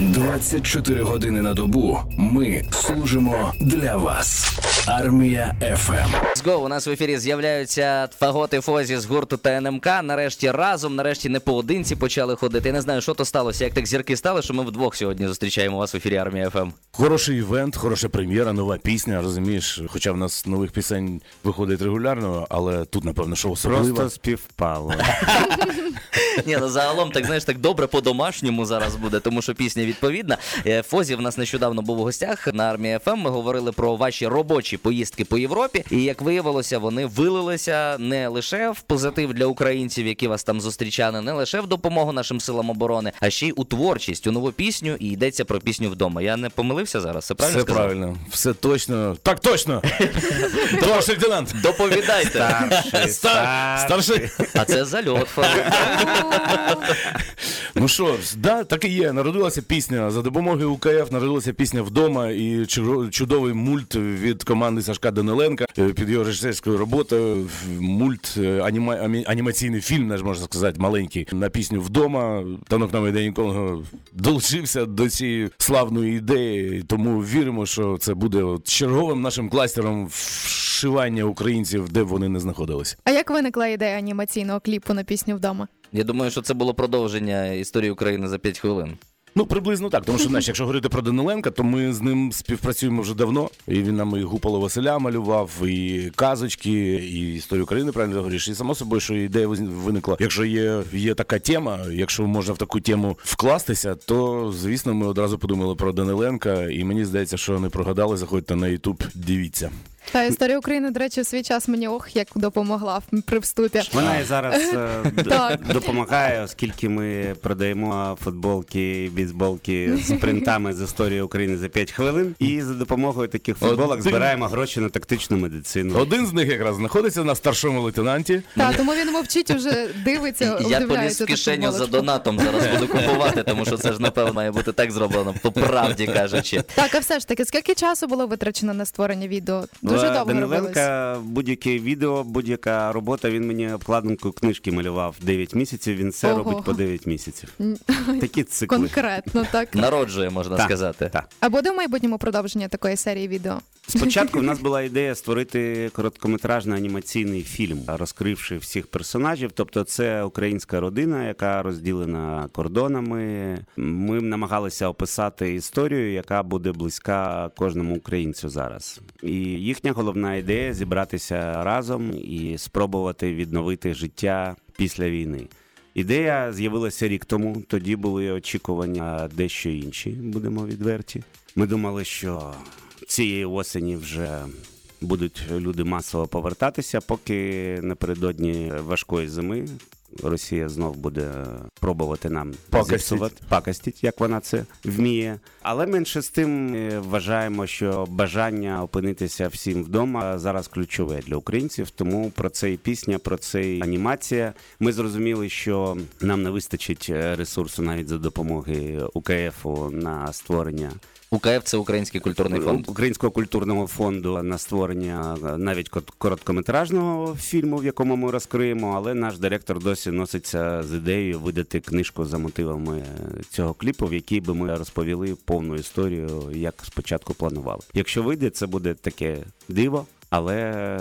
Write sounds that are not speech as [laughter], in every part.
24 години на добу ми служимо для вас. Армія ФМ. Let's go. У нас в ефірі з'являються Фагот і Фозі з гурту ТНМК. Нарешті разом, нарешті не поодинці почали ходити. Я не знаю, що то сталося, як так зірки стали, що ми вдвох сьогодні зустрічаємо вас в ефірі Армія ФМ. Хороший івент, хороша прем'єра, нова пісня, розумієш. Хоча в нас нових пісень виходить регулярно, але тут, напевно, що особливо. Просто співпало. [laughs] Ні, ну загалом, так знаєш, так добре по-домашньому зараз буде, тому що пісня відповідна. Е, Фозі в нас нещодавно був у гостях на армії ФМ. Ми говорили про ваші робочі поїздки по Європі. І як виявилося, вони вилилися не лише в позитив для українців, які вас там зустрічали, не лише в допомогу нашим силам оборони, а ще й у творчість, у нову пісню. І йдеться про пісню вдома. Я не помилився зараз. Все правильно Все сказав? правильно, все точно. Так точно! [laughs] Товариш лейтенант! Доповідайте. Старший, А це зальот. Ну що, так і є. Народилася пісня за допомогою УКФ, народилася пісня вдома і чудо- чудовий мульт від команди Сашка Даниленка е, під його режисерською роботою. Мульт, е, аніма, анімаційний фільм, наш можна сказати, маленький на пісню вдома. Танок на Майдані Конго долучився до цієї славної ідеї. Тому віримо, що це буде от черговим нашим кластером вшивання українців, де б вони не знаходились. А як виникла ідея анімаційного кліпу на пісню вдома? Я думаю, що це було продовження історії України за 5 хвилин. Ну, приблизно так. Тому що, знаєш, якщо говорити про Даниленка, то ми з ним співпрацюємо вже давно. І він нам і Гупало Василя малював, і казочки, і історію України, правильно говориш. І само собою, що ідея виникла. Якщо є, є така тема, якщо можна в таку тему вкластися, то звісно ми одразу подумали про Даниленка. І мені здається, що не прогадали. Заходьте на Ютуб, дивіться. Та історія України, до речі, в свій час мені ох, як допомогла при вступі. Вона і зараз е, [laughs] допомагає, оскільки ми продаємо футболки, бейсболки з принтами з історії України за 5 хвилин. І за допомогою таких футболок збираємо гроші на тактичну медицину. Один з них якраз знаходиться на старшому лейтенанті. Та, тому він мовчить, уже дивиться, Я поліз вдивляється в кишеню за донатом. Зараз буду купувати, тому що це ж напевно має бути так зроблено, по правді кажучи. Так, а все ж таки, скільки часу було витрачено на створення відео? Дуже довго робилось. Даниленка будь-яке відео, будь-яка робота. Він мені обкладинку книжки малював 9 місяців. Він все Ого. робить по 9 місяців. Такі цикли. Конкретно, так. Народжує, можна Так, сказати. так. А буде в майбутньому продовження такої серії відео? Спочатку в нас [laughs] була ідея створити короткометражний анімаційний фільм, розкривши всіх персонажів. Тобто, це українська родина, яка розділена кордонами. Ми намагалися описати історію, яка буде близька кожному українцю зараз. І їхня головна ідея зібратися разом і спробувати відновити життя після війни. Ідея з'явилася рік тому. Тоді були очікування дещо інші, будемо відверті. Ми думали, що цієї осені вже будуть люди масово повертатися, поки напередодні важкої зими. Росія знов буде пробувати нам зіпсувати, пакостіть, як вона це вміє. Але менше з тим е, вважаємо, що бажання опинитися всім вдома зараз ключове для українців. Тому про це і пісня, про це і анімація. Ми зрозуміли, що нам не вистачить е, ресурсу навіть за допомоги УКФу на створення УКФ це Український культурний фонд. Українського культурного фонду на створення е, навіть короткометражного фільму, в якому ми розкриємо. Але наш директор досі носиться з ідеєю видати книжку за мотивами е, цього кліпу, в якій би ми розповіли повну історію, як спочатку планували. Якщо вийде, це буде таке диво, але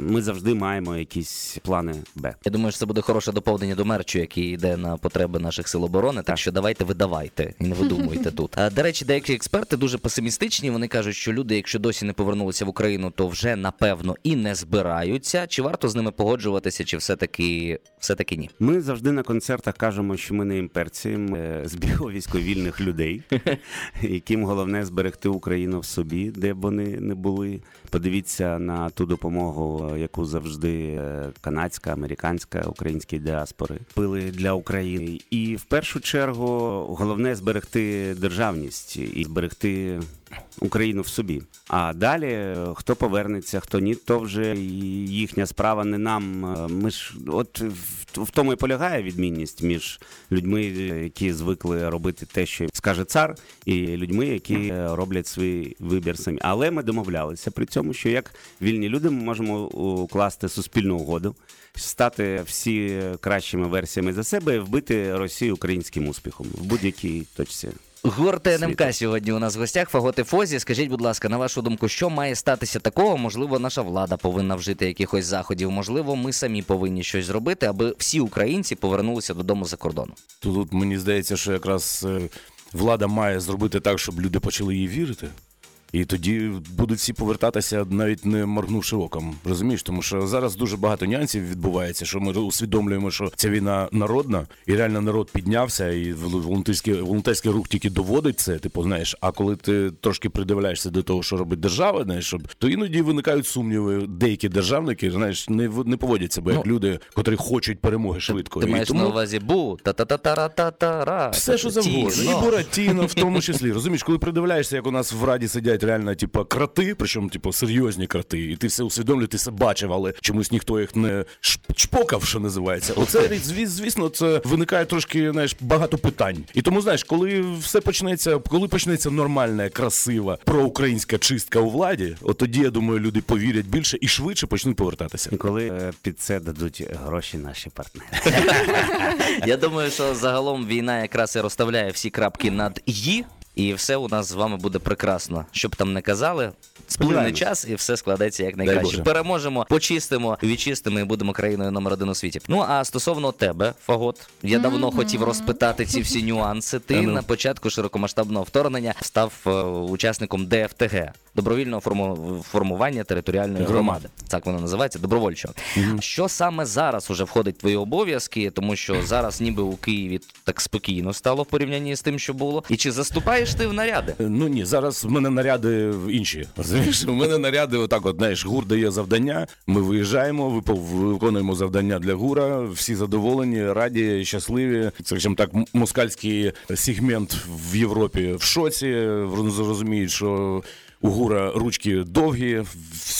ми завжди маємо якісь плани Б. Я думаю, що це буде хороше доповнення до мерчу, який йде на потреби наших сил оборони. Так що давайте видавайте і не видумуйте тут. А до речі, деякі експерти дуже песимістичні. Вони кажуть, що люди, якщо досі не повернулися в Україну, то вже напевно і не збираються. Чи варто з ними погоджуватися, чи все таки все таки ні? Ми завжди на концертах кажемо, що ми не імперці, ми е, збіг військовільних людей, [laughs] яким головне зберегти Україну в собі, де б вони не були. Подивіться на ту допомогу, е, яку завжди е, канадська, американська, українські діаспори пили для України. І в першу чергу головне зберегти державність і зберегти Україну в собі. А далі е, хто повернеться, хто ні, то вже їхня справа не нам. Е, Ми ж от в, тому і полягає відмінність між людьми, е, які звикли робити те, що скаже цар, і людьми, які роблять свій вибір самі. Але ми домовлялися при цьому, що як вільні люди ми можемо укласти суспільну угоду, стати всі кращими версіями за себе і вбити Росію українським успіхом в будь-якій точці Гурт НМК сьогодні у нас в гостях. Фаготи Фозі. Скажіть, будь ласка, на вашу думку, що має статися такого? Можливо, наша влада повинна вжити якихось заходів. Можливо, ми самі повинні щось зробити, аби всі українці повернулися додому за кордону. Тут мені здається, що якраз е, влада має зробити так, щоб люди почали їй вірити. І тоді будуть всі повертатися, навіть не моргнувши оком. Розумієш, тому що зараз дуже багато нюансів відбувається, що ми усвідомлюємо, що ця війна народна, і реально народ піднявся, і волонтерський, волонтерський рух тільки доводить це. Типу, знаєш, а коли ти трошки придивляєшся до того, що робить держава, знаєш, щоб то іноді виникають сумніви. Деякі державники, знаєш, не не поводять себе як Ну, люди, котрі хочуть перемоги швидко. Ти І маєш тому- на увазі бу та та та та та та ра все, що завгодно. І Буратіно в тому числі. Розумієш, коли придивляєшся, як у нас в Раді сидять реально, типу, крати, причому, типу, серйозні крати, і ти все усвідомлюєш, ти все бачив, але чомусь ніхто їх не шп- чпокав, що називається. Оце, звісно, це виникає трошки, знаєш, багато питань. І тому, знаєш, коли все почнеться, коли почнеться нормальна, красива, проукраїнська чистка у владі, от тоді, я думаю, люди повірять більше і швидше почнуть повертатися. І коли е, під це дадуть гроші наші партнери. [laughs] Я думаю, що загалом війна якраз і розставляє всі крапки над «і», і все у нас з вами буде прекрасно. Щоб там не казали, сплине час, і все складеться як найкраще. Переможемо, почистимо, відчистимо і будемо країною номер один у світі. Ну а стосовно тебе, Фагот, я давно хотів розпитати ці всі нюанси. Ти mm -hmm. на початку широкомасштабного вторгнення став е, учасником ДФТГ добровільного форму- формування територіальної Громади. громади. Так воно називається добровольчо. Що саме зараз уже входить в твої обов'язки, тому що зараз ніби у Києві так спокійно стало в порівнянні з тим, що було. І чи заступаєш ти в наряди? Ну ні, зараз в мене наряди інші. [laughs] Розумієш, у мене наряди, отак, от знаєш, гур дає завдання. Ми виїжджаємо, виконуємо завдання для гура. Всі задоволені, раді, щасливі. Це скажімо так, москальський сегмент в Європі в шоці. Вони зрозуміють, що. У ГУРа ручки довгі,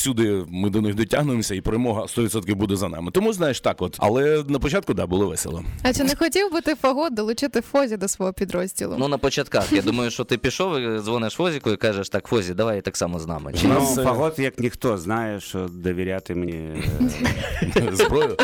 всюди ми до них дотягнемося, і перемога 100% буде за нами. Тому знаєш так, от. Але на початку да, було весело. А чи не хотів би ти Фагот долучити Фозі до свого підрозділу? Ну на початках. Я думаю, що ти пішов і дзвониш Фозіку і кажеш, так, Фозі, давай так само з нами. Чи Ну, нас, Фагот, як ніхто, знає, що довіряти мені. е, [laughs] зброю.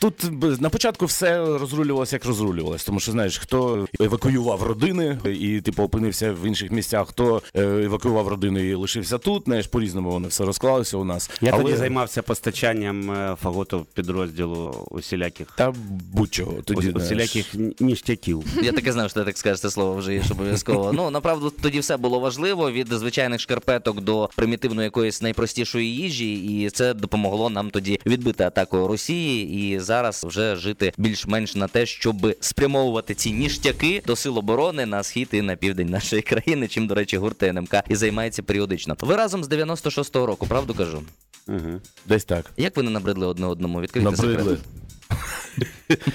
Тут на початку все розрулювалося, як розрулювалося. Тому що знаєш, хто евакуював родини і типу опинився в інших місцях, хто е, евакуював родини і лишився тут. Знаєш, по-різному воно все розклалося у нас. Я Але- тоді займався постачанням е, фаготу підрозділу усіляких та будь-чого. Тоді усіляких ніштяків. Я таки знав, що ти так скажеш це слово вже є обов'язково. Ну направду тоді все було важливо від звичайних шкарпеток до примітивної якоїсь найпростішої їжі, і це допомогло нам тоді відбити атаку Росії і зараз вже жити більш-менш на те, щоб спрямовувати ці ніштяки до сил оборони на схід і на південь нашої країни. Чим, до речі, гурт НМК і займається періодично. Ви разом з 96-го року, правду кажу? Угу. Десь так. Як ви не набридли одне одному? Відкрийте Набридли. секрет.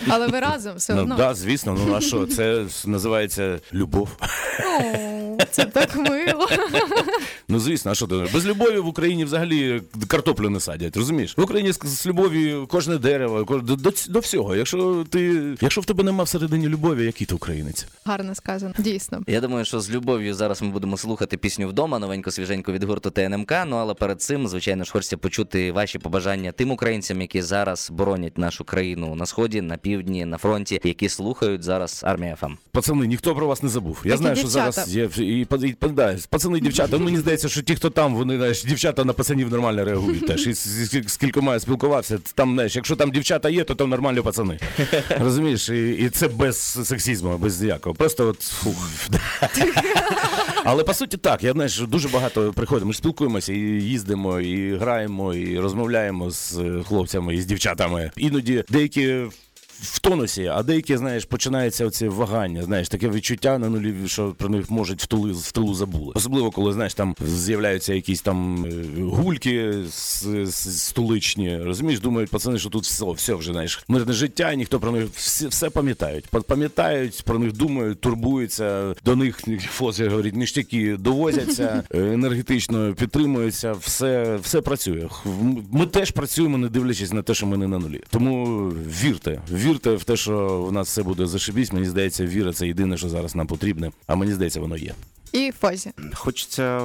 Але ви разом все Ну, одно. да, звісно, ну а що? Це називається любов. О, Це так мило. [laughs] Ну звісно, а що ти? Без любові в Україні взагалі картоплю не садять. Розумієш? В Україні з, з любов'ю кожне дерево, ко- до, до, до всього. Якщо ти, якщо в тебе нема всередині любові, який ти українець? Гарно сказано. Дійсно. Я думаю, що з любов'ю зараз ми будемо слухати пісню вдома, новенько свіженько від гурту ТНМК. Ну але перед цим, звичайно ж, хочеться почути ваші побажання тим українцям, які зараз боронять нашу країну на сході, на півдні, на фронті, які слухають зараз армія ФМ. Пацани, ніхто про вас не забув. Я Як і знаю, що дівчата. зараз є і, да, пацани дівчата. Мені здається, що ті, хто там, вони знаєш, дівчата на пацанів нормально реагують. Теж і з, кількома я спілкувався. Там, знаєш, якщо там дівчата є, то там нормальні пацани. Розумієш? І, і це без сексізму, без ніякого. Просто от фух. [laughs] Але по суті так, я знаєш, дуже багато приходимо, ми ж спілкуємося і їздимо, і граємо, і розмовляємо з е, хлопцями і з дівчатами. Іноді деякі. В тонусі, а деякі, знаєш, починається оце вагання, знаєш, таке відчуття на нулі, що про них можуть в тулу, в тилу забули. Особливо, коли знаєш, там з'являються якісь там е, гульки столичні. Розумієш, думають пацани, що тут все, все вже знаєш. Мирне життя, ніхто про них все, все пам'ятають. Па- Пам'ятають, про них думають, турбуються. До них Фозі говорить, ніштяки довозяться, [laughs] е, енергетично підтримуються. Все, все працює. Ми теж працюємо, не дивлячись на те, що ми не на нулі. Тому вірте, вірте в те, що в нас все буде зашибісь. Мені здається, віра це єдине, що зараз нам потрібне. А мені здається, воно є. І Фозі. Хочеться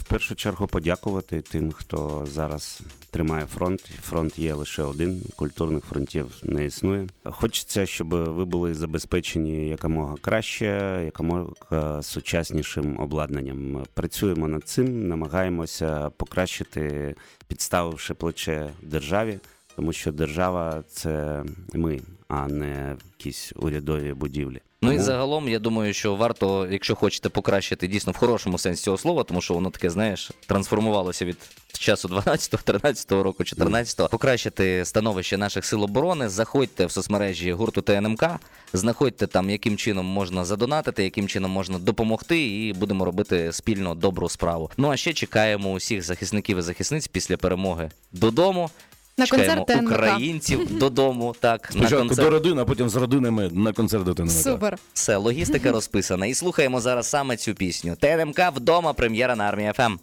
в першу чергу подякувати тим, хто зараз тримає фронт. Фронт є лише один, культурних фронтів не існує. Хочеться, щоб ви були забезпечені якомога краще, якомога сучаснішим обладнанням. Працюємо над цим, намагаємося покращити, підставивши плече державі, тому що держава це ми, а не якісь урядові будівлі. Ну і загалом, я думаю, що варто, якщо хочете покращити дійсно в хорошому сенсі цього слова, тому що воно таке, знаєш, трансформувалося від часу 12-го, 13-го року, 14-го, покращити становище наших сил оборони. Заходьте в соцмережі гурту ТНМК, знаходьте там, яким чином можна задонатити, яким чином можна допомогти, і будемо робити спільно добру справу. Ну а ще чекаємо усіх захисників і захисниць після перемоги додому. На чекаємо концерт ТНМК. українців додому. Так на Спочатку концерт. до родини, а потім з родинами на концерт до ТНМК. Супер. Все, логістика [laughs] розписана. І слухаємо зараз саме цю пісню. ТНМК вдома, прем'єра на армії ФМ.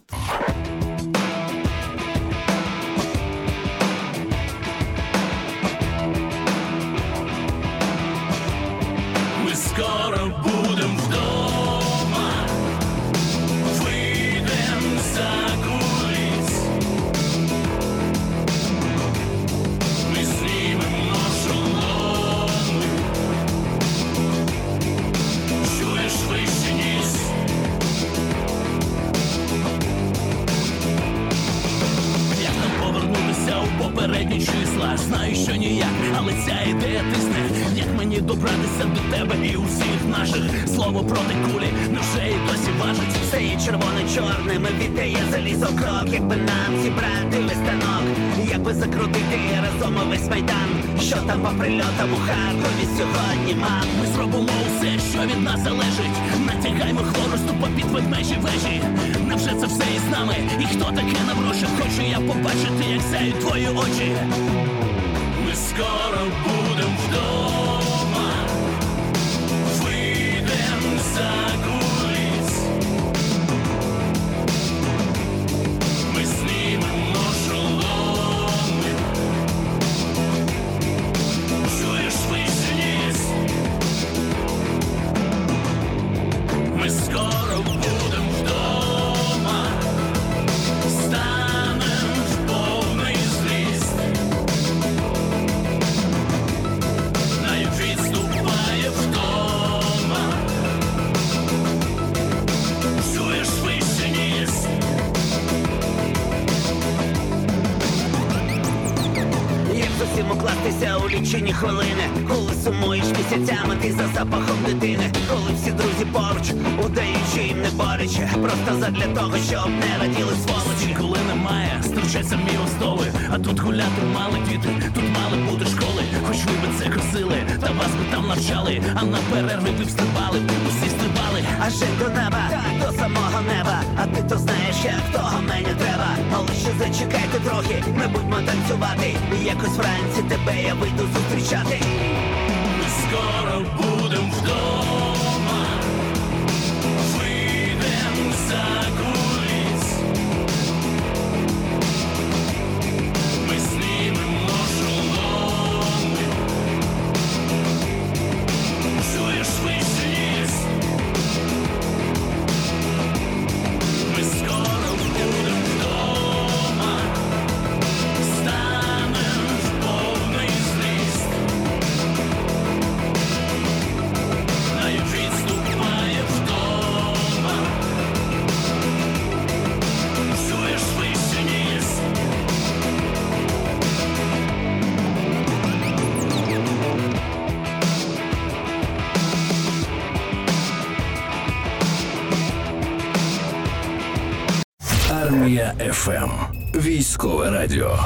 Наших проти кулі, невже і досі важить? Все є червоно-чорним, віддає залізо крок, якби нам зібрати листанок, якби закрутити разом увесь майдан, що там по прильотам у Харкові сьогодні, мам. Ми зробимо усе, що від нас залежить. Натягаймо хворосту по під ведмежі вежі. Невже це все із нами? І хто таке наброшив? Хочу я побачити, як сяють твої очі. Ми скоро будем просто задля того, щоб не раділи сволочі. Коли немає, стирчать самі остоли, а тут гуляти мали діти, тут мали бути школи, хоч ви би це косили, та вас би там навчали, а на перерви ви б стрибали, усі стрибали. Аже до неба, до самого неба, а ти то знаєш, як того мені треба. Але ще зачекайте трохи, ми будьмо танцювати. І Якось вранці тебе я вийду зустрічати. ФМ. Військове радіо.